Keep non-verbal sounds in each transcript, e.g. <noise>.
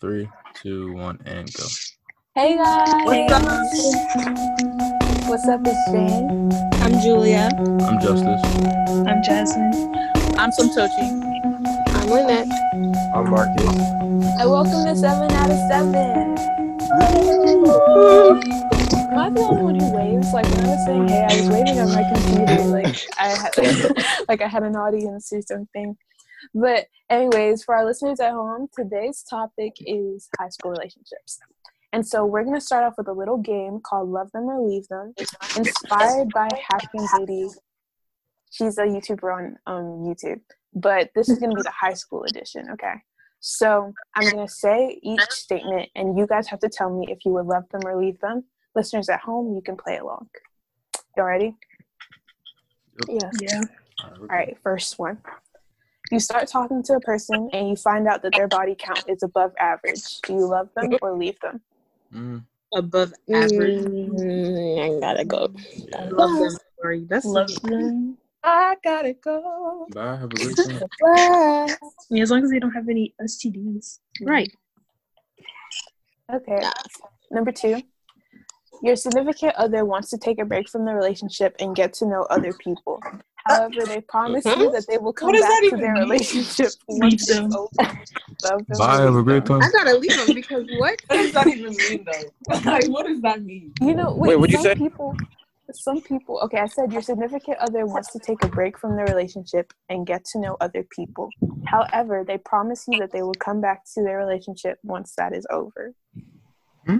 Three, two, one, and go. Hey guys. What's up? What's up? It's Jane. I'm Julia. I'm Justice. I'm Jasmine. I'm Somtochi. I'm Lynette. I'm Marcus. And welcome to Seven Out of Seven. Am I the only one who waves? Like when I was saying hey, I was waving on my computer, like I had <laughs> like I had an audience or something. But anyways, for our listeners at home, today's topic is high school relationships. And so we're gonna start off with a little game called Love Them or Leave Them, inspired by Hacking Beauty. She's a YouTuber on um, YouTube, but this is gonna be the high school edition. Okay. So I'm gonna say each statement, and you guys have to tell me if you would love them or leave them. Listeners at home, you can play along. You all ready? Yes. Yeah. All right, first one. You start talking to a person and you find out that their body count is above average. Do you love them or leave them? Mm, Above average. Mm, I gotta go. Love them. Sorry, that's Love them. I gotta go. bye. Have a great time. Yeah, as long as they don't have any STDs. right. Okay. Number two. Your significant other wants to take a break from the relationship and get to know other people. However, they promise you that they will come back to their mean? relationship Leave <laughs> once it's over. Love them Bye. Have a great them. time. I gotta leave them because what? What does <laughs> that even mean, though? <laughs> like, what does that mean? You know, wait, Wait, what'd you some say? people, some people. Okay, I said your significant other wants to take a break from the relationship and get to know other people. However, they promise you that they will come back to their relationship once that is over. Hmm?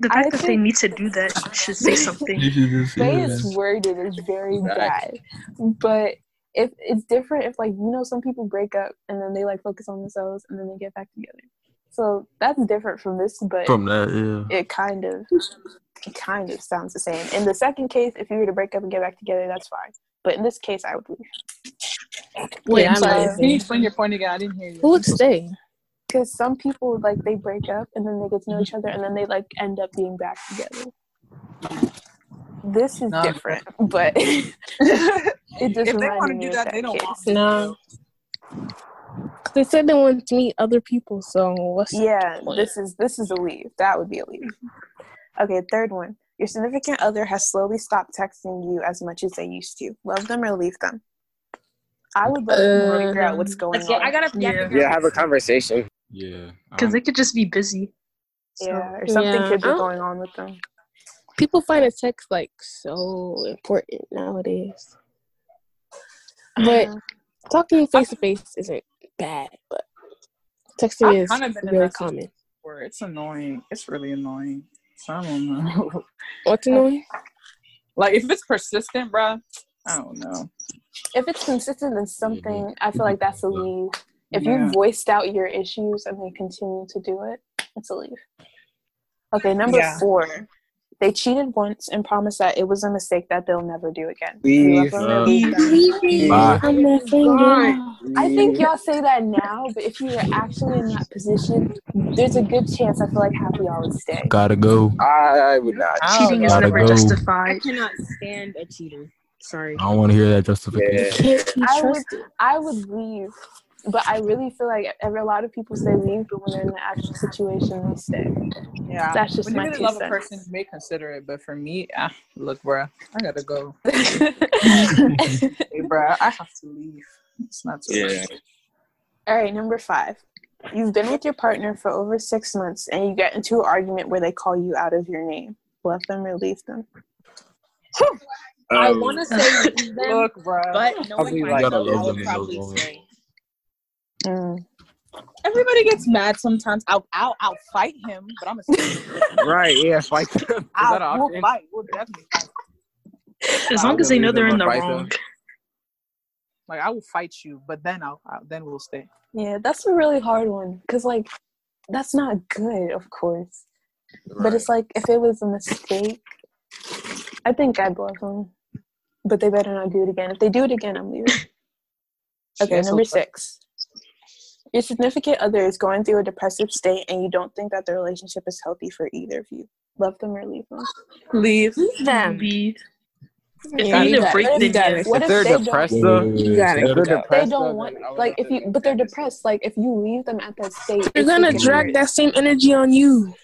The I fact that they need to do that should say <laughs> something. You should The way it's worded is very bad, but if it's different, if like you know, some people break up and then they like focus on themselves and then they get back together. So that's different from this, but From that, yeah. it kind of it kind of sounds the same. In the second case, if you were to break up and get back together, that's fine. But in this case, I would leave. Wait, Yeah, I'm I'm sorry. Can you explain your point again? I didn't hear you. Who would stay? Because some people like they break up and then they get to know each mm-hmm. other and then they like end up being back together. This is No. different, <laughs> but <laughs> it just if they want to do of that, they don't case. want to. No. They said they want to meet other people, so what's Yeah, this is this is a leave. That would be a leave. Okay, third one. Your significant other has slowly stopped texting you as much as they used to. Love them or leave them. I would let them figure out what's um, going on. I gotta Yeah. Yeah, have a conversation. Yeah. Because they could just be busy. So, yeah, or something Yeah, could be going on with them. people find a text like so important nowadays? But Uh, talking face to face isn't bad, but texting I've is kind of been very common. where it's annoying. It's really annoying. So I don't know. <laughs> What's annoying? like if it's persistent, bruh, I don't know. if it's consistent in something, I feel like that's a leave. If Yeah. you voiced out your issues and they continue to do it, it's a leave. Okay, number Yeah. four. They cheated once and promised that it was a mistake that they'll never do again. You Leave. Uh, leave them? Leaving. Bye. I'm not I think y'all say that now, but if you were actually in that position, there's a good chance I feel like half of y'all would stay. Gotta go. I would not. Cheating is never go. I cannot stand a cheater. Sorry. I don't want to hear that justification. Yeah. I would. I would leave, but I really feel like every, a lot of people say leave, but when they're in the actual situation, they stay. Yeah. That's just when my you really two love a person, you may consider it. But for me, ah, look, bruh, I gotta go. <laughs> Hey, bruh, I have to leave. It's not too Yeah. much. All right, number five. You've been with your partner for over six months and you get into an argument where they call you out of your name. Love them or leave them. I Um, want to say <laughs> leave them, Look, bruh. but Probably knowing like- myself, I would probably those say. Mm. Everybody gets mad sometimes. I'll, I'll, I'll fight him, but I'm a. <laughs> right, yeah, fight <laughs> them. Is I'll, that we'll option? fight. We'll definitely fight. As I'll long as they know they're in the fight them. wrong. Like I will fight you, but then I'll, I'll then we'll stay. Yeah, that's a really hard one because, like, that's not good, of course. But it's like if it was a mistake, I think I'd love them. But they better not do it again. If they do it again, I'm leaving. <laughs> Okay, Yeah, so number far. six. Your significant other is going through a depressive state and you don't think that the relationship is healthy for either of you. Love them or leave them. Leave. them. Leave. If Yeah, you you need a got- break, what if. What if if they're they don't- depressed though, wait, wait, You gotta if they're depressed they don't want like if you but they're depressed like if you leave them at that state You're gonna drag that same energy on you.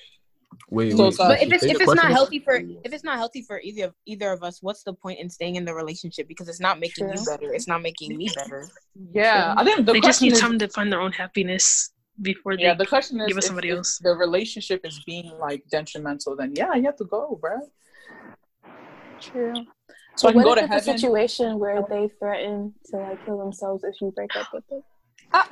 Wait, wait. sorry. But if it's if it's not healthy for if it's not healthy for either of either of us, what's the point in staying in the relationship? Because it's not making you better. It's not making me better. Yeah, I think the they just need is, time to find their own happiness before they yeah, the question is give us somebody if else. the relationship is being like detrimental, then yeah, you have to go, bro. True. So I can what go if to it's a heaven. situation where they threaten to like kill themselves if you break up with them? Ah.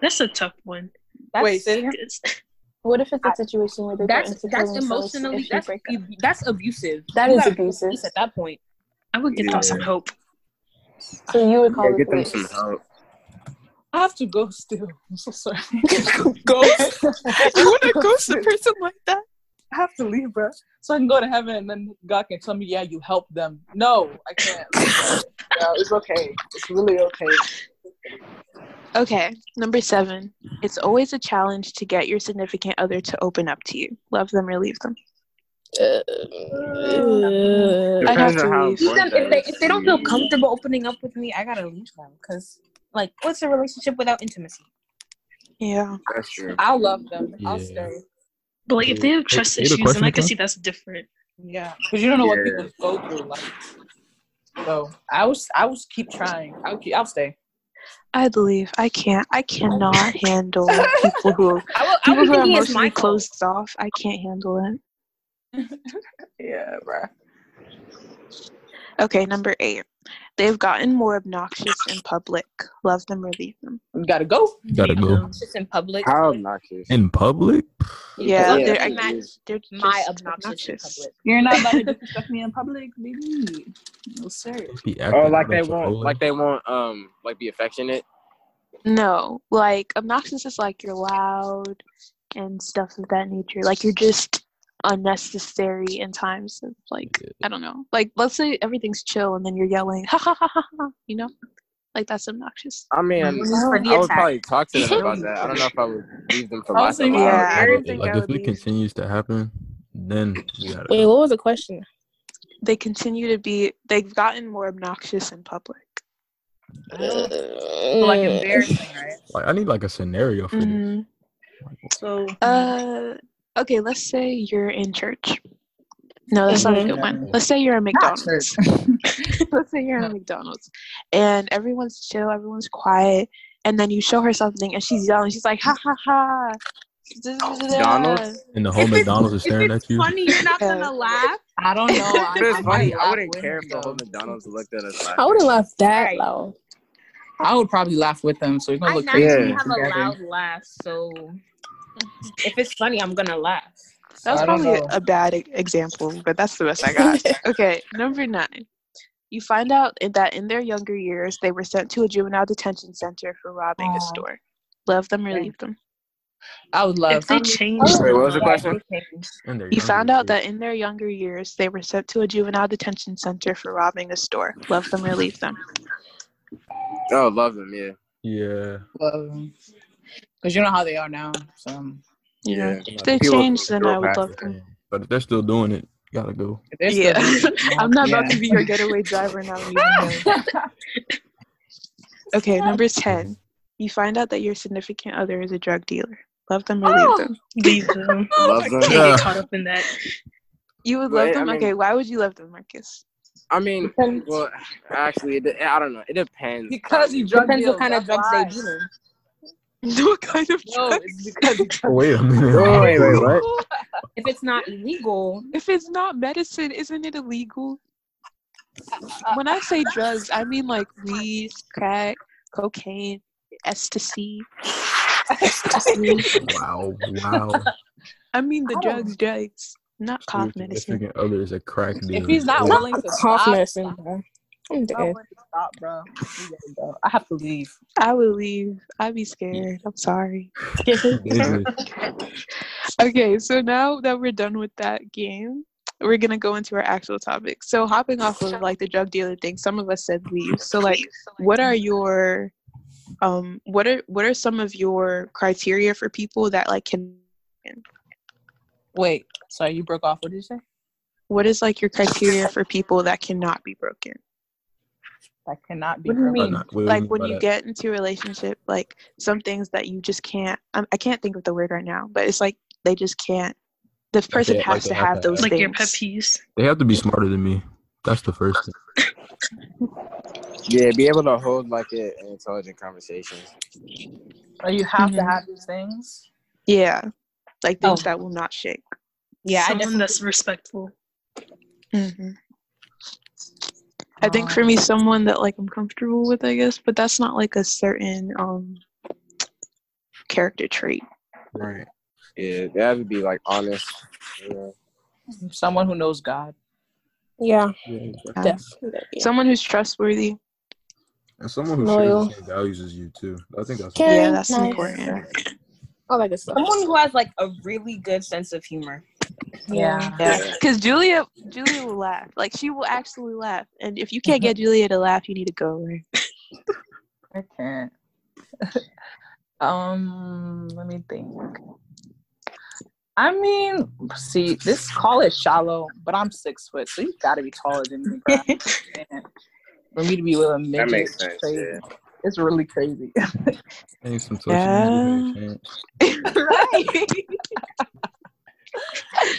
That's a tough one. That's, Wait, say it again? 'Cause <laughs> What if it's a situation where they that's threaten to kill that's emotionally that's break that's abusive. That You is abusive. at that point. I would give Yeah. them some hope. So you would call Yeah, the get them some help. I have to go still. I'm so sorry. <laughs> Ghost? you want to <laughs> ghost a person like that? I have to leave, bro. So I can go to heaven and then God can tell me, yeah, you helped them. No, I can't. <laughs> yeah, it's okay. It's really okay. Okay, number seven. It's always a challenge to get your significant other to open up to you. Love them or leave them. Uh, I'd have to leave. Leave them if they if they don't feel comfortable opening up with me. I gotta leave them because like what's a relationship without intimacy? Yeah. That's true. I'll love them. I'll stay. But like if they have trust say the issues, then question I can again? see that's different. Yeah, because you don't know what Yeah. people go through. Like, so I was, I was keep trying. I'll keep, I'll stay. I'd leave. I can't. I cannot handle people who <laughs> I will. People will who are thinking it's my emotionally closed off. I can't handle it. <laughs> Yeah, bro. Okay, number eight. They've gotten more obnoxious in public. Love them or leave them. You gotta go. Gotta go. them. Just in public. How obnoxious. In public? Yeah, Yeah, they're, it I, is. they're my just obnoxious, in public. You're not about to <laughs> disrespect me in public, baby. No sir. Oh, like they of won't, control. like they won't, um, like be affectionate. No, like obnoxious is like you're loud and stuff of that nature. Like you're just unnecessary in times of like I don't know. Like let's say everything's chill and then you're yelling ha ha ha ha ha. You know, like that's obnoxious. I mean, For the I would attack. probably talk to them about that. I don't know if I would <laughs> leave them for I lack was of thinking- loud. Yeah, I don't Like, think like I if it continues to happen, then we gotta Wait, go. what was the question? They continue to be. They've gotten more obnoxious in public. So, like embarrassing, right? Like I need like a scenario for this. Mhm. So Uh, okay. Let's say you're in church. No, that's not a mm-hmm. good one. Let's say you're at McDonald's. <laughs> <laughs> Let's say you're at McDonald's, and everyone's chill, everyone's quiet, and then you show her something, and she's yelling. She's like, "Ha ha ha!" McDonald's? And the whole If McDonald's is if staring at you. funny, you're not gonna laugh. I don't know. <laughs> I, But it's funny. I wouldn't care if the whole. McDonald's looked at us. I wouldn't laugh that Right. loud. I would probably laugh with them, so it's gonna I look naturally crazy. Yeah. have a loud laugh, so if it's funny, I'm gonna laugh. That was probably know. a bad example, but that's the best I got. <laughs> okay, number nine. You find out that in their younger years, they were sent to a juvenile detention center for robbing a store. Love them or leave them. I would love. If they change, oh, Wait, what was the question? okay. And they're You found out that in their younger years, they were sent to a juvenile detention center for robbing a store. Love them or leave them. Oh, love them. Yeah. Yeah. Because you know how they are now. So You know, Yeah. if they People changed, then I would love it. them. But if they're still doing it, gotta go. Yeah, still doing it, <laughs> I'm not about to be your <laughs> getaway driver now. and even know. <laughs> Okay, number 10. You find out that your significant other is a drug dealer. Love them or leave oh! them. leave them. Love them. Can't Yeah. get caught up in that. You would But, love I them? mean- okay, why would you love them, Marcus? I mean, Depends. well, actually, it, I don't know. It depends. because he drug Depends what kind of that's drugs they why. <laughs> dealing. what kind of No, drug? it's because <laughs> oh, Wait a minute. Wait, wait, what? <laughs> If it's not illegal, If it's not medicine, isn't it illegal? Uh, when I uh, say drugs, I mean like weed, crack, cocaine, ecstasy. ecstasy. Wow. Wow. I mean the I drugs, drugs, not Your cough medicine. significant other oh, is a crack dealer. If he's not Oh, willing to Cough medicine, bro. I'm not dead. willing stop, bro. Go. I have to leave. I would leave. I'd be scared. I'm sorry. <laughs> <laughs> okay, so now that we're done with that game, we're gonna go into our actual topic. So hopping off of like the drug dealer thing, some of us said leave. So like, what are your, um, what are what are some of your criteria for people that like can? Wait, sorry, you broke off. What did you say? what is like your criteria for people that cannot be broken? That cannot be. What do you mean? Not- like when you that? get into a relationship, like some things that you just can't. I'm, I can't think of the word right now, but it's like they just can't. The person they- like has they to have have those Like things. your pet peeves. They have to be smarter than me. That's the first thing. Yeah, be able to hold like a, an intelligent conversation. Or you have to Mhm. have these things. Yeah, like things Oh. that will not shake. Yeah, Someone definitely. that's respectful. hmm I think for me, someone that like I'm comfortable with, I guess, but that's not like a certain um character trait. Right. Yeah, that would be like honest. You know? Someone who knows God. Yeah, Yeah. Yeah. definitely. Someone who's trustworthy. And someone who Loyal. shares the same values as you too. I think that's Caring, Yeah, that's nice. important. All that good stuff. Someone who has like a really good sense of humor. Yeah. Yeah, because <laughs> Julia, Julia will laugh. Like she will actually laugh. And if you can't get Julia to laugh, you need to go away. <laughs> I can't. <laughs> um, let me think. I mean, see, this call is shallow, but I'm six foot, so you gotta be taller than me. For me to be with a midget, That makes sense. crazy. Yeah. It's really crazy. Hey, some social media right.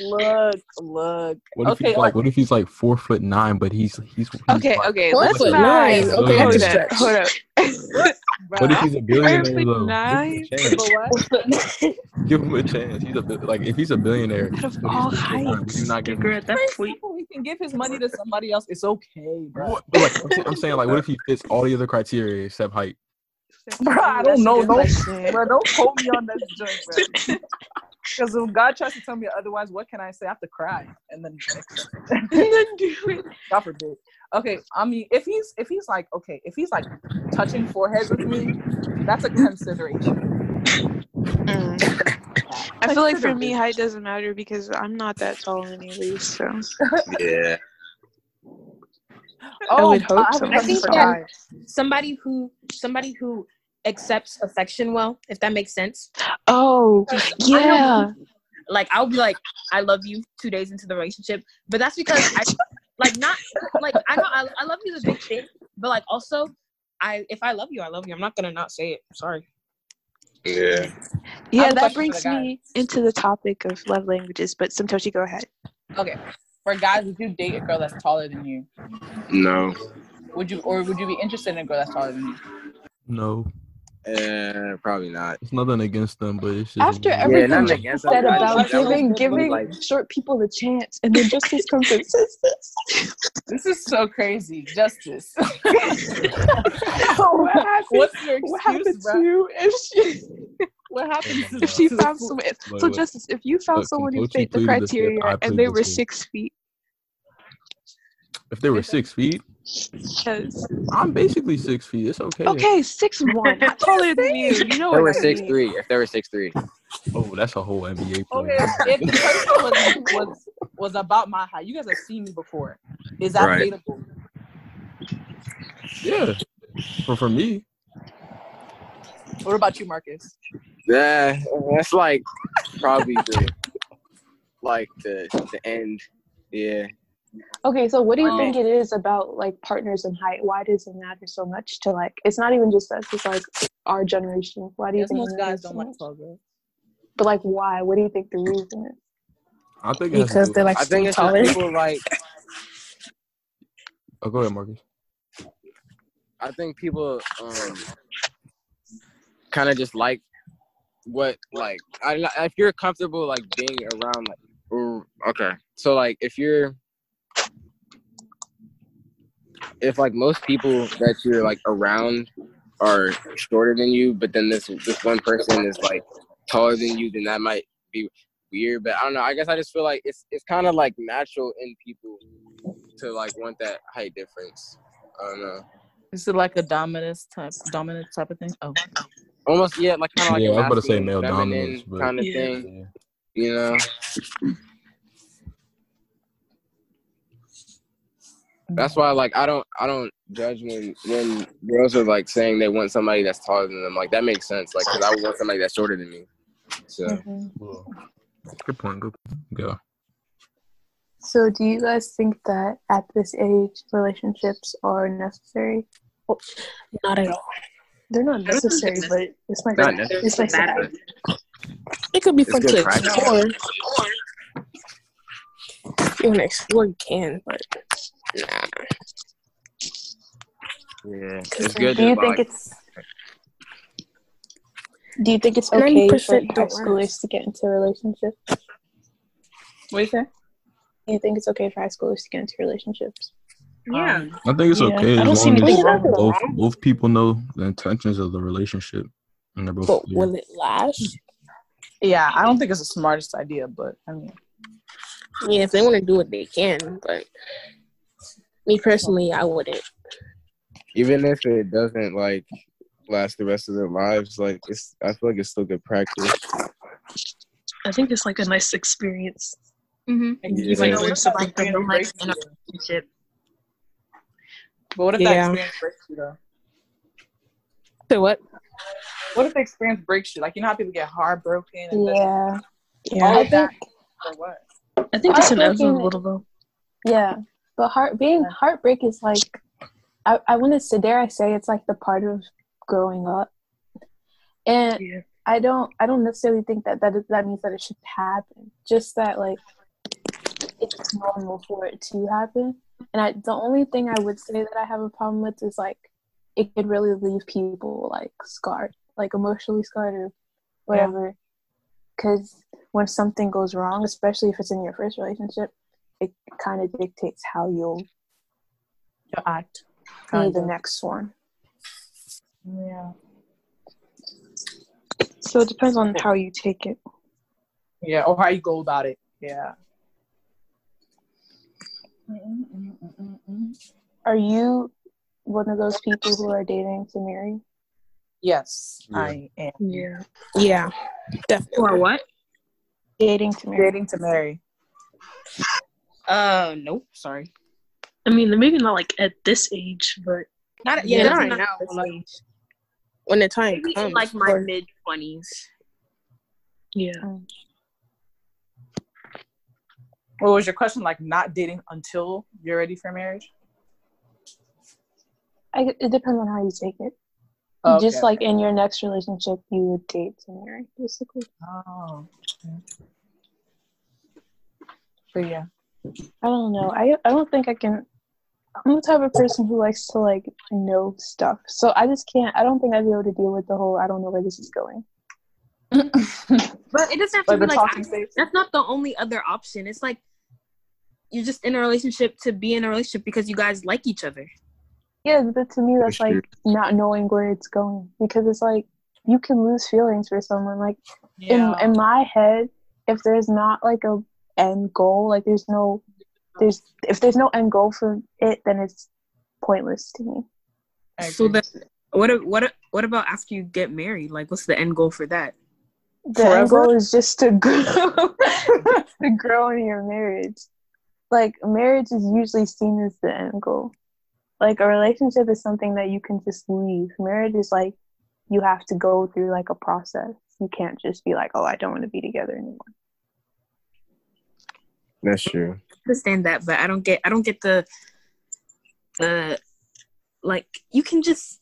Look, look. What if Okay, he's like? What if he's like four foot nine, but he's he's, he's Okay, like- okay. Four let's foot not- nine. Okay, Hold that's up. Hold up. <laughs> What if he's a billionaire though? nine? Give him a chance. <laughs> <laughs> Give him a chance. He's a bi- like if he's a billionaire. Out of all six foot nine, would heights. you not give him Bigger at that point. He can give his money to somebody else. It's okay, bro. What? But, like, I'm, saying, like, what if he fits all the other criteria except height? Bro, I don't a know. good Don't, bro, don't quote me on this joint, bro. <laughs> Because if God tries to tell me otherwise, what can I say? I have to cry and then <laughs> and then do it. God forbid. Okay, I mean, if he's if he's like okay, if he's like touching foreheads with me, that's a consideration. Mm. <laughs> I feel like for me, height doesn't matter because I'm not that tall anyways. So Yeah. Oh, would hope so. I think that- Somebody who somebody who accepts affection well, if that makes sense. Oh, I yeah. Like I'll be like, I love you two days into the relationship, but that's because I like not like I know I, I love you is a big thing, but like also I if I love you, I love you. I'm not gonna not say it. Sorry. Yeah. Yeah, that brings me into the topic of love languages, but Somtochi, go ahead. Okay, for guys, would you date a girl that's taller than you? No. Would you, or would you be interested in a girl that's taller than you? No, Uh, probably not. it's nothing against them, but it's just After Yeah, everything nothing Justice against said them, about that was- giving giving like- short people the chance, and then Justice comes and says this. This is so crazy. Justice. <laughs> <laughs> what happened? What's your what excuse, happened bro? to you if she <laughs> What happened to If she found someone, Wait, so wait. Justice, if you found Look, someone who fit the pleaded the criteria and they were six feet, if they were six feet, because I'm basically six feet. It's okay. okay, six one, <laughs> not taller than you. You know If they what were I six mean. three. If they were six three. Oh, that's a whole NBA player. Okay, if the person was, was was about my height, you guys have seen me before. Is that Right. dateable? Yeah. For for me, What about you, Marcus? Yeah, that's like probably the like the the end. Yeah. Okay, so what do you Um, think it is about like partners and height? Why does it matter so much to like? It's not even just us. It's like our generation. Why do you Yes, think? it most guys don't so like much? tall girls. But like, why? What do you think the reason is? I think it has to Because they're like I think it's taller. just people like Oh, go ahead, Marcus. I think people um kind of just like what like I if you're comfortable like being around like or, okay so like if you're if like most people that you're like around are shorter than you but then this this one person is like taller than you then that might be weird but I don't know I guess I just feel like it's it's kind of like natural in people to like want that height difference I don't know Is it like a dominant type, dominant type of thing? Oh, almost yeah, like kind of like Yeah, a I was about to say male dominance, kind of Yeah. thing. You know, that's why like I don't I don't judge when when girls are like saying they want somebody that's taller than them. Like that makes sense. Like because I would want somebody that's shorter than me. So mm-hmm. Good point. Good. Go. So, do you guys think that at this age, relationships are necessary? Not at all. They're not necessary, but it's my Not bad. It's my Bad sad. It could be It's fun good to practice. explore. If you want to explore, you can, but nah. Yeah, it's good. Do you think like, it's Do you think it's okay for 90% high don't schoolers to get into a relationship? What you say? Do you think it's okay for high schoolers to get into relationships? Yeah. Um, I think it's Yeah, okay I as don't see long as anything wrong with both both people know the intentions of the relationship and they're both But clear. will it last? Yeah, I don't think it's the smartest idea, but I mean, Yeah, if they want to do it, they can. But me personally, I wouldn't. even if it doesn't like last the rest of their lives, like it's I feel like it's still good practice. I think it's like a nice experience. Mm-hmm. like, Yeah. you might learn something like, from like, the in a relationship. relationship. But what if Yeah. that experience breaks you though? So what? What if the experience breaks you? Like you know how people get heartbroken and then Yeah. Yeah. all I of that think for what? I think it's Heartbreaking- inevitable though. Yeah, but heart being heartbreak is like I I want to say dare I say it's like the part of growing up, and Yeah. I don't I don't necessarily think that that is, that means that it should happen. Just that like it's normal for it to happen. And I the only thing I would say that I have a problem with is like it could really leave people like scarred, like emotionally scarred or whatever. Because when something goes wrong, especially if it's in your first relationship, it kind of dictates how you'll Your act. be the next one. Yeah. So it depends on how you take it. Yeah, or how you go about it. Yeah. Mm-mm-mm-mm-mm. Are you one of those people who are dating to marry? Yes, Yeah. I am. Yeah. Yeah. Definitely. Or what? Dating to marry. Dating to marry. Uh, nope. Sorry. I mean, maybe not like at this age, but Not Yeah, yeah, not not right now. now, but, Like when the time maybe comes. in like my or- mid twenties. Yeah. What was your question? Like not dating until you're ready for marriage? I, it depends on how you take it. Okay. Just like in your next relationship, you would date to marry, basically. Oh. okay. But yeah. I don't know. I I don't think I can. I'm the type of person who likes to like know stuff, so I just can't. I don't think I'd be able to deal with the whole. I don't know where this is going. <laughs> But it doesn't have to like be like I- that's not the only other option. It's like you're just in a relationship to be in a relationship because you guys like each other. Yeah, but to me, that's That's like not knowing where it's going because it's like you can lose feelings for someone. Like Yeah. in in my head, if there's not like a end goal, like there's no there's if there's no end goal for it, then it's pointless to me. So agree. then, what what what about after you get married? Like, what's the end goal for that? The end goal is just to <laughs> grow to grow in your marriage. Like marriage is usually seen as the end goal. Like a relationship is something that you can just leave. Marriage is like you have to go through like a process. You can't just be like, oh, I don't want to be together anymore. That's true. I understand that, but I don't get I don't get the the like you can just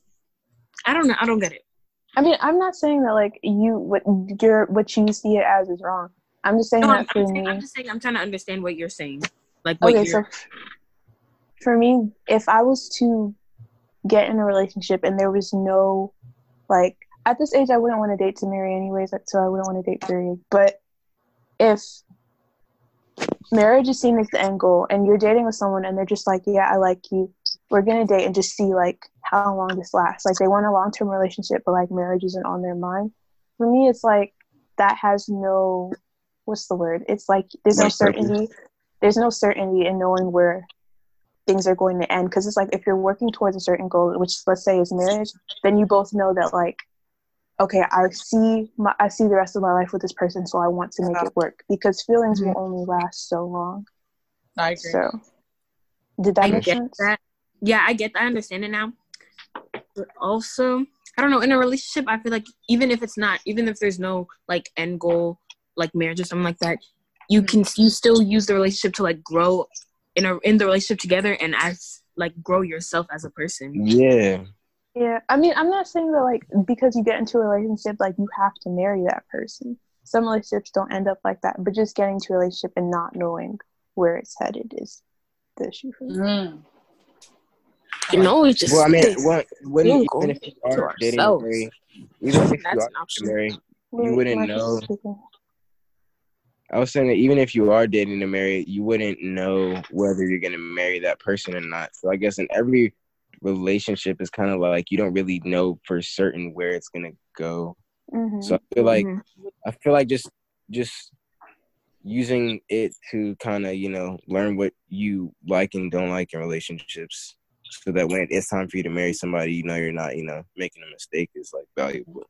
I don't know I don't get it. I mean, I'm not saying that like you what you're what you see it as is wrong. I'm just saying No, I'm, that for I'm, saying, me. I'm just saying I'm trying to understand what you're saying. Like what Okay, you're so for me, if I was to get in a relationship and there was no, like, at this age, I wouldn't want to date to marry anyways, so I wouldn't want to date period. But if marriage is seen as the end goal and you're dating with someone and they're just like, yeah, I like you, we're gonna date and just see like how long this lasts. Like they want a long term relationship, but like marriage isn't on their mind. For me, it's like that has no, what's the word? It's like there's no No certainty. There's no certainty in knowing where things are going to end because it's like if you're working towards a certain goal, which let's say is marriage, then you both know that like, okay, I see my I see the rest of my life with this person, so I want to make it work because feelings will mm-hmm. only last so long. I agree. So, did that I make get sense? that. Yeah, I get that. I understand it now. But also, I don't know. In a relationship, I feel like even if it's not, even if there's no like end goal, like marriage or something like that, you mm-hmm. can you still use the relationship to like grow in a in the relationship together and as like grow yourself as a person. Yeah. Yeah, I mean, I'm not saying that like because you get into a relationship, like you have to marry that person. Some relationships don't end up like that, but just getting to a relationship and not knowing where it's headed is the issue for me. Mm. You know, we just Well, I mean, this. what, when, single even if you to are dating ourselves. even if you That's are an option. married, Wait, wouldn't know. I was saying that even if you are dating and married, you wouldn't know whether you're gonna marry that person or not. So I guess in every relationship, is kind of like you don't really know for certain where it's gonna go. Mhm. So I feel like Mhm. I feel like just just using it to kind of you know learn what you like and don't like in relationships, so that when it's time for you to marry somebody, you know you're not you know making a mistake is like valuable.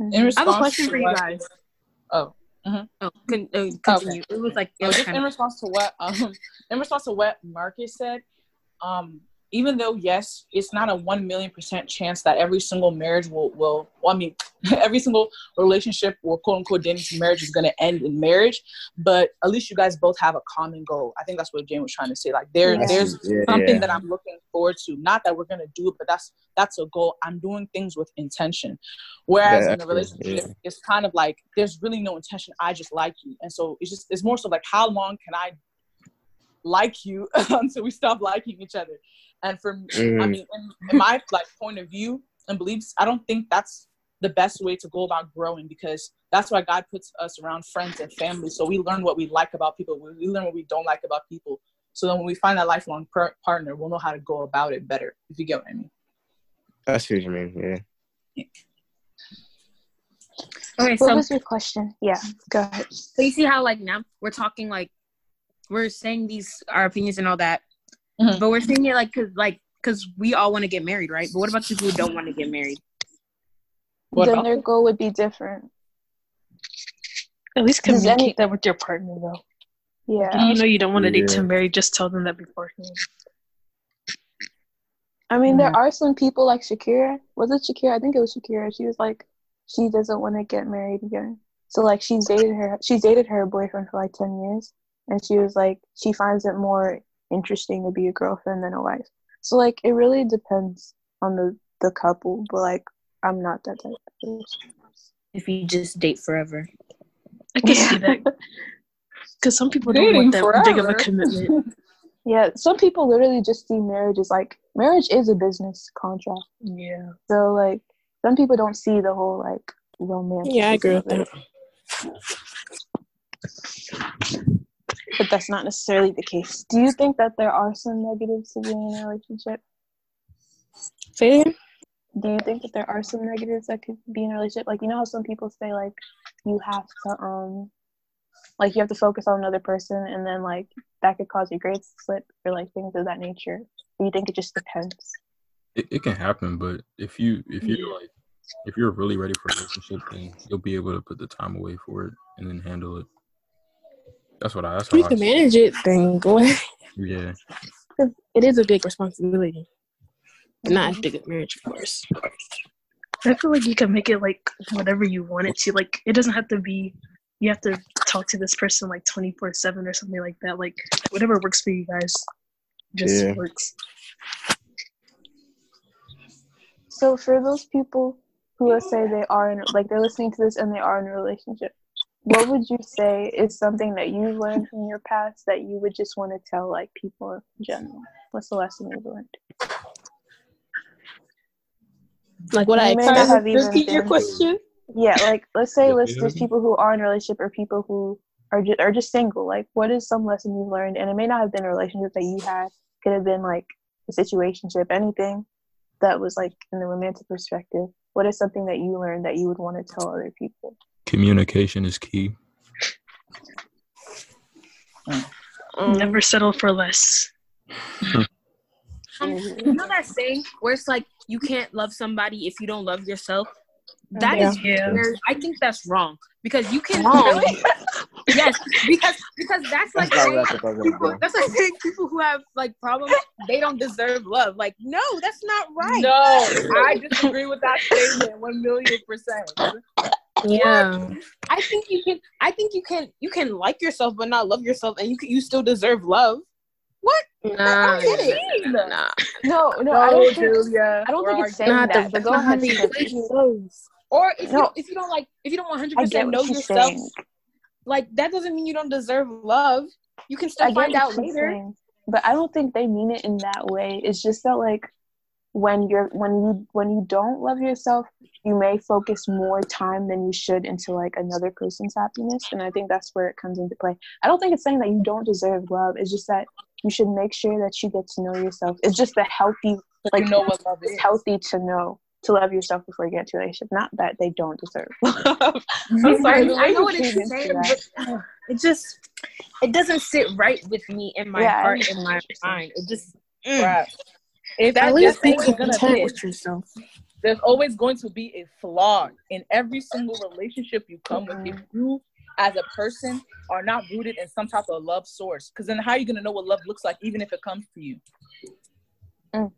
Mhm. In I have a question for you guys. Oh, Oh, con- uh, continue. It was like it Oh, was just kind in response to what um in response to what Marcus said, um, even though yes, it's not a one million percent chance that every single marriage will will well, I mean <laughs> every single relationship or quote unquote dating to marriage is gonna end in marriage, but at least you guys both have a common goal. I think that's what Jane was trying to say. Like there Yeah. there's Yeah, something yeah. that I'm looking forward to. Not that we're gonna do it, but that's that's a goal. I'm doing things with intention. Whereas Yeah, in a relationship, it's kind of like there's really no intention. I just like you, and so it's just it's more so like how long can I like you <laughs> until we stop liking each other? And for I Mm. mean, in, in my like point of view and beliefs, I don't think that's the best way to go about growing because that's why God puts us around friends and family. So we learn what we like about people. We we learn what we don't like about people. So then when we find that lifelong per- partner, we'll know how to go about it better. If you get what I mean. That's what you mean. Yeah. okay. What So was your question? Yeah, go ahead. so you see how like now we're talking like we're saying these our opinions and all that, Mhm. but we're saying it like because like because we all want to get married, right? But what about people who don't want to get married? What then about their goal would be different. At least Does any- communicate that with your partner, though. Yeah. If you know you don't want to date to marry, just tell them that beforehand. I mean, there Mhm. are some people like Shakira. Was it Shakira? I think it was Shakira. She was like, she doesn't want to get married again. So like, she's dated her. She's dated her boyfriend for like ten years, and she was like, she finds it more interesting to be a girlfriend than a wife. So like, it really depends on the the couple. But like, I'm not that type of person. If you just date forever, I can see that. <laughs> Because some people don't want that big of a commitment. <laughs> Yeah, some people literally just see marriage as like marriage is a business contract. Yeah. So like, some people don't see the whole like romance. Yeah, I agree with that. But that's not necessarily the case. Do you think that there are some negatives to being in a relationship? Say it. Do you think that there are some negatives that could be in a relationship? Like you know how some people say like you have to um like you have to focus on another person and then like that could cause your grades to slip or like things of that nature. Do you think it just depends? It, it can happen, but if you if you're like if you're really ready for a relationship, then you'll be able to put the time away for it and then handle it. That's what I. That's If you can see it. manage it, then go ahead. Yeah. 'Cause <laughs> It is a big responsibility. Not as big as marriage, of course. I feel like you can make it like whatever you want it to. Like it doesn't have to be. You have to talk to this person like twenty four seven or something like that. Like whatever works for you guys, just Yeah. works. So for those people who let's say they are in like they're listening to this and they are in a relationship, what would you say is something that you learned from your past that you would just want to tell like people in general? What's the lesson you've learned? Like what I You may not have even Repeat your question. Yeah, like let's say let's yeah. there's people who are in a relationship or people who are just are just single. Like what is some lesson you've learned? And it may not have been a relationship that you had. Could have been like a situationship, anything that was like in the romantic perspective. What is something that you learned that you would want to tell other people? Communication is key. Never settle for less. <laughs> Um, you know that saying where it's like you can't love somebody if you don't love yourself. That is Yeah. where I think that's wrong because you can. Wrong. <laughs> yes, because because that's like That's saying what people. That's like saying people who have like problems they don't deserve love. Like no, that's not right. No, I disagree with that statement one million percent. <laughs> Yeah. I think you can. I think you can. You can like yourself, but not love yourself, and you can, you still deserve love. What? Nah. I don't. Nah. No, no, I don't think. Julia. I don't think it's saying Not the that. But go ahead. Sophie. Or if No. you if you don't like if you don't 100% know yourself, saying. like that doesn't mean you don't deserve love. You can still get find what out later. saying, but I don't think they mean it in that way. It's just that like when you're when you when you don't love yourself, you may focus more time than you should into like another person's happiness, and I think that's where it comes into play. I don't think it's saying that you don't deserve love. It's just that you should make sure that you get to know yourself. It's just the healthy like you know what love it's is. healthy to know to love yourself before you get into a relationship. Not that they don't deserve <laughs> love. <laughs> I'm sorry. I know what it's saying, but it just it doesn't sit right with me in my Yeah, heart and my what you're saying. mind. It just mm. Right. If At least be content with yourself. there's always going to be a flaw in every single relationship you come with. If mm-hmm. you, as a person, are not rooted in some type of love source, because then how are you gonna know what love looks like, even if it comes to you? Mm.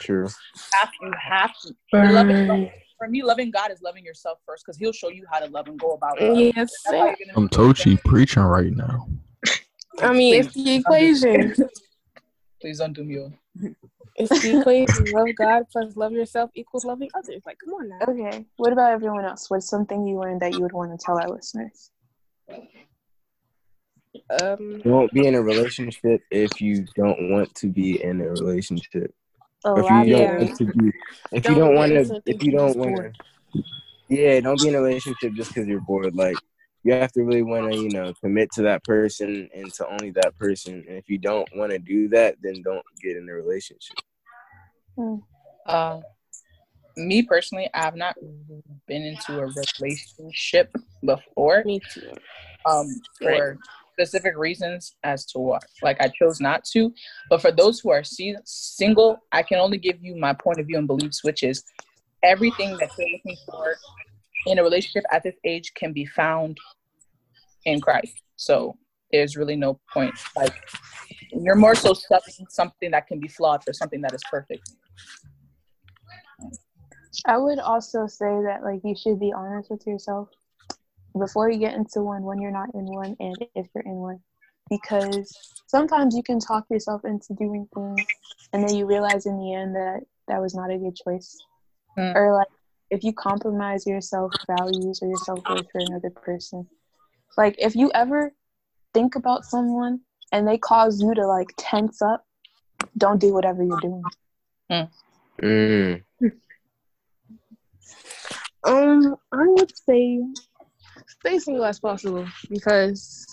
True. Have you have to. Loving, for me, loving God is loving yourself first, because He'll show you how to love and go about it. Yes, That's how sir. you're gonna I'm Tochi preaching right now. <laughs> I mean, it's the equation. Please don't do me. It's the equation. Love God plus love yourself equals loving others. Like, come on now. Okay. What about everyone else? What's something you learned that you would want to tell our listeners? Um, Don't be in a relationship if you don't want to be in a relationship. Oh, If you don't Yeah. want to be, if you Don't don't want to, if you don't want to, yeah, don't be in a relationship just because you're bored. Like you have to really want to, you know, commit to that person and to only that person. And if you don't want to do that, then don't get in a relationship. Uh, me personally, I have not been into a relationship before. me too. um, for specific reasons as to what. Like I chose not to, but for those who are se- single, I can only give you my point of view and beliefs, which is everything that you're looking for in a relationship at this age can be found in Christ. So there's really no point. Like you're more so studying something that can be flawed for something that is perfect. I would also say that like you should be honest with yourself before you get into one when you're not in one and if you're in one because sometimes you can talk yourself into doing things and then you realize in the end that that was not a good choice Mm. or like if you compromise your self values or your self worth for another person like if you ever think about someone and they cause you to like tense up don't do whatever you're doing Mm. Um, I would say stay single as possible because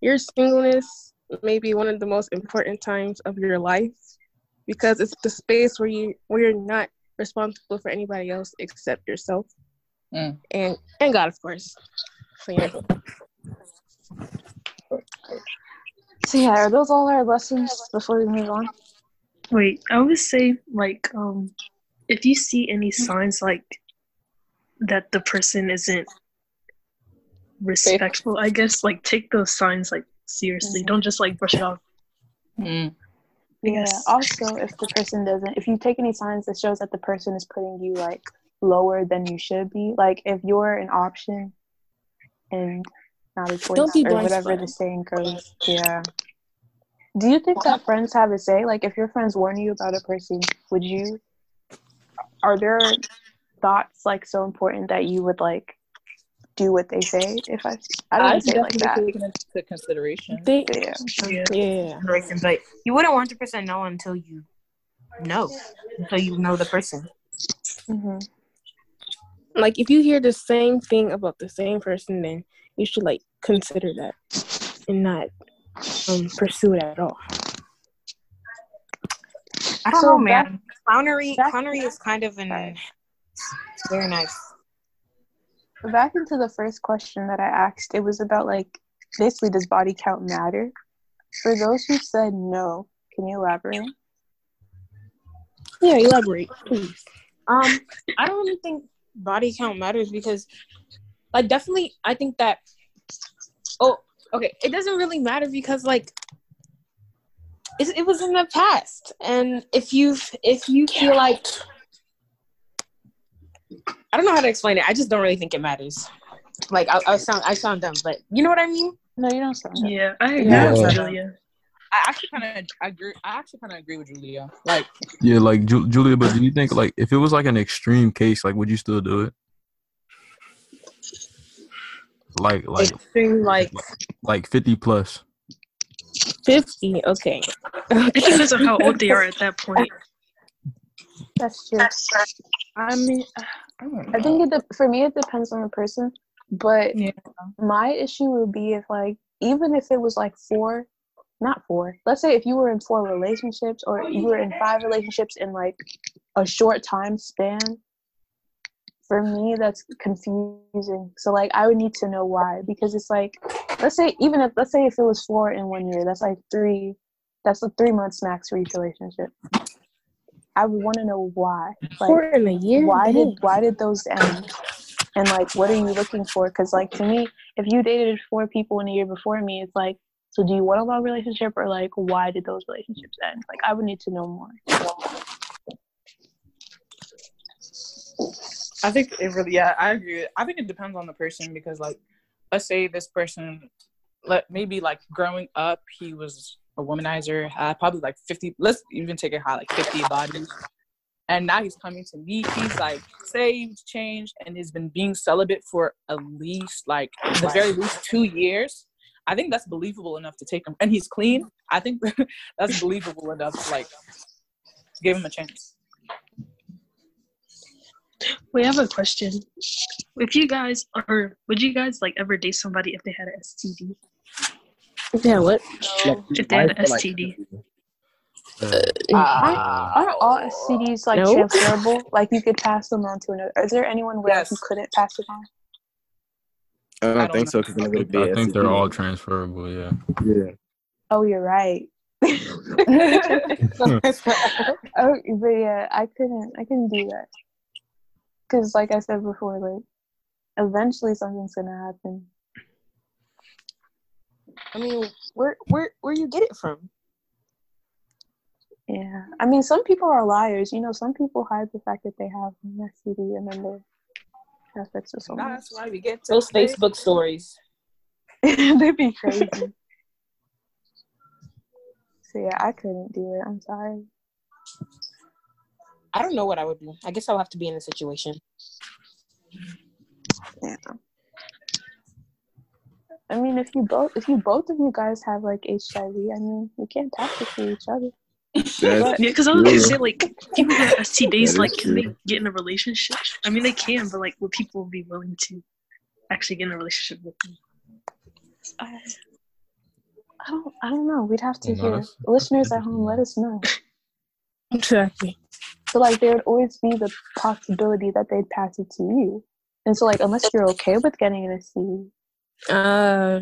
your singleness may be one of the most important times of your life because it's the space where you where you're not responsible for anybody else except yourself Mm. and and God, of course. So yeah, so yeah are those all our lessons before we move on Wait, I would say like um if you see any signs like that the person isn't respectful, I guess like take those signs like seriously. Mhm. Don't just like brush it off. Mm. Yeah. Also, if the person doesn't, if you take any signs that shows that the person is putting you like lower than you should be, like if you're an option and not a choice Don't be or whatever spotted. the saying goes. Yeah. Do you think that friends have a say? Like, if your friends warn you about a person, would you? Are there thoughts like so important that you would like do what they say? If I, I don't I say like that. definitely take into consideration. they, Yeah. Yeah. yeah. Consideration, But you wouldn't one hundred percent know until you know, until you know the person. hmm Like if you hear the same thing about the same person, then you should like consider that and not um pursue it at all. I don't So know, back- man. Clownery, back- clownery is kind of an it's very nice. Back into the first question that I asked, it was about like basically does body count matter? For those who said no, can you elaborate? Yeah, elaborate, please. Um, I don't really think body count matters because, like, definitely, I think that. Oh, okay. It doesn't really matter because, like, it, it was in the past, and if you if you feel like, I don't know how to explain it. I just don't really think it matters. Like I, I sound I sound dumb, but you know what I mean. No, you don't sound. Yeah, I agree Yeah. with Julia. I actually kind of agree. I actually kind of agree with Julia. Like, Yeah, like Ju- Julia, but do you think like if it was like an extreme case, like would you still do it? Like like Extreme like like fifty plus. fifty. Okay. It depends on how old they are at that point. That's true. I mean, I. I think it de- for me it depends on the person, but Yeah. my issue would be if like even if it was like four, not four. Let's say if you were in four relationships or you were in five relationships in like a short time span. For me, that's confusing. So like I would need to know why because it's like let's say even if let's say if it was four in one year, that's like three. That's a three months max for each relationship. I would want to know why. Like, Four in a year. why Dang. did why did those end and like what are you looking for because like to me if you dated four people in a year before me it's like so do you want a long relationship or like why did those relationships end like i would need to know more I think it really, yeah, I agree. I think it depends on the person because, like, let's say this person, let maybe like growing up, he was a womanizer, had probably like 50, let's even take it high, like 50 bodies. And now he's coming to me. He's like saved, changed, and he's been being celibate for at least like the very least two years. I think that's believable enough to take him. And he's clean. I think <laughs> that's believable enough to like give him a chance. We have a question. If you guys are, would you guys like ever date somebody if they had an STD? Yeah. What? If they had an STD, Uh, aren't all stds like No. transferable like you could pass them on to another is there anyone where Yes. you couldn't pass it on I don't I don't think know. so because I think, I think they're all transferable. Yeah. Yeah. oh you're right <laughs> oh but yeah i couldn't i couldn't do that because like i said before like eventually something's gonna happen I mean, where where where you get it from? Yeah, I mean, some people are liars. You know, some people hide the fact that they have an STD and then they have sex with someone. That's why we get to Those say- Facebook stories. <laughs> They'd be crazy. <laughs> so yeah, I couldn't do it. I'm sorry. I don't know what I would do. I guess I'll have to be in the situation. Yeah. I mean, if you both, if you both of you guys have like HIV, I mean, you can't pass it to each other. That's, <laughs> yeah, because I was gonna say like people who have STDs, like can they get in a relationship? I mean, they can, but like, would people be willing to actually get in a relationship with them? I, I don't, I don't know. We'd have to No, hear that's- listeners that's at home. Let us know. Exactly. So like there would always be the possibility that they'd pass it to you. And so like unless you're okay with getting an STD, Uh,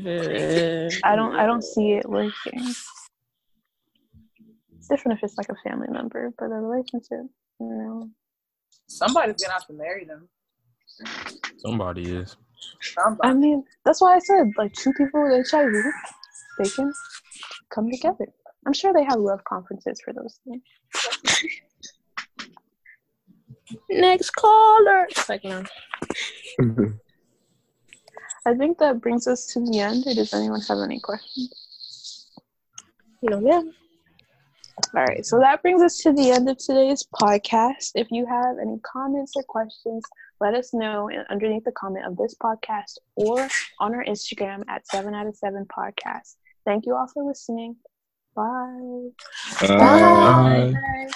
I don't I don't see it working. It's different if it's like a family member, but a relationship, you know. Somebody's gonna have to marry them. Somebody is. Somebody. I mean, that's why I said like two people with HIV, they can come together. I'm sure they have love conferences for those things. Next caller. Second round. <laughs> I think that brings us to the end. Or does anyone have any questions? No, yeah. All right, so that brings us to the end of today's podcast. If you have any comments or questions, let us know in- underneath the comment of this podcast or on our Instagram at 7 out of 7 podcast. Thank you all for listening. Bye. Bye. Bye.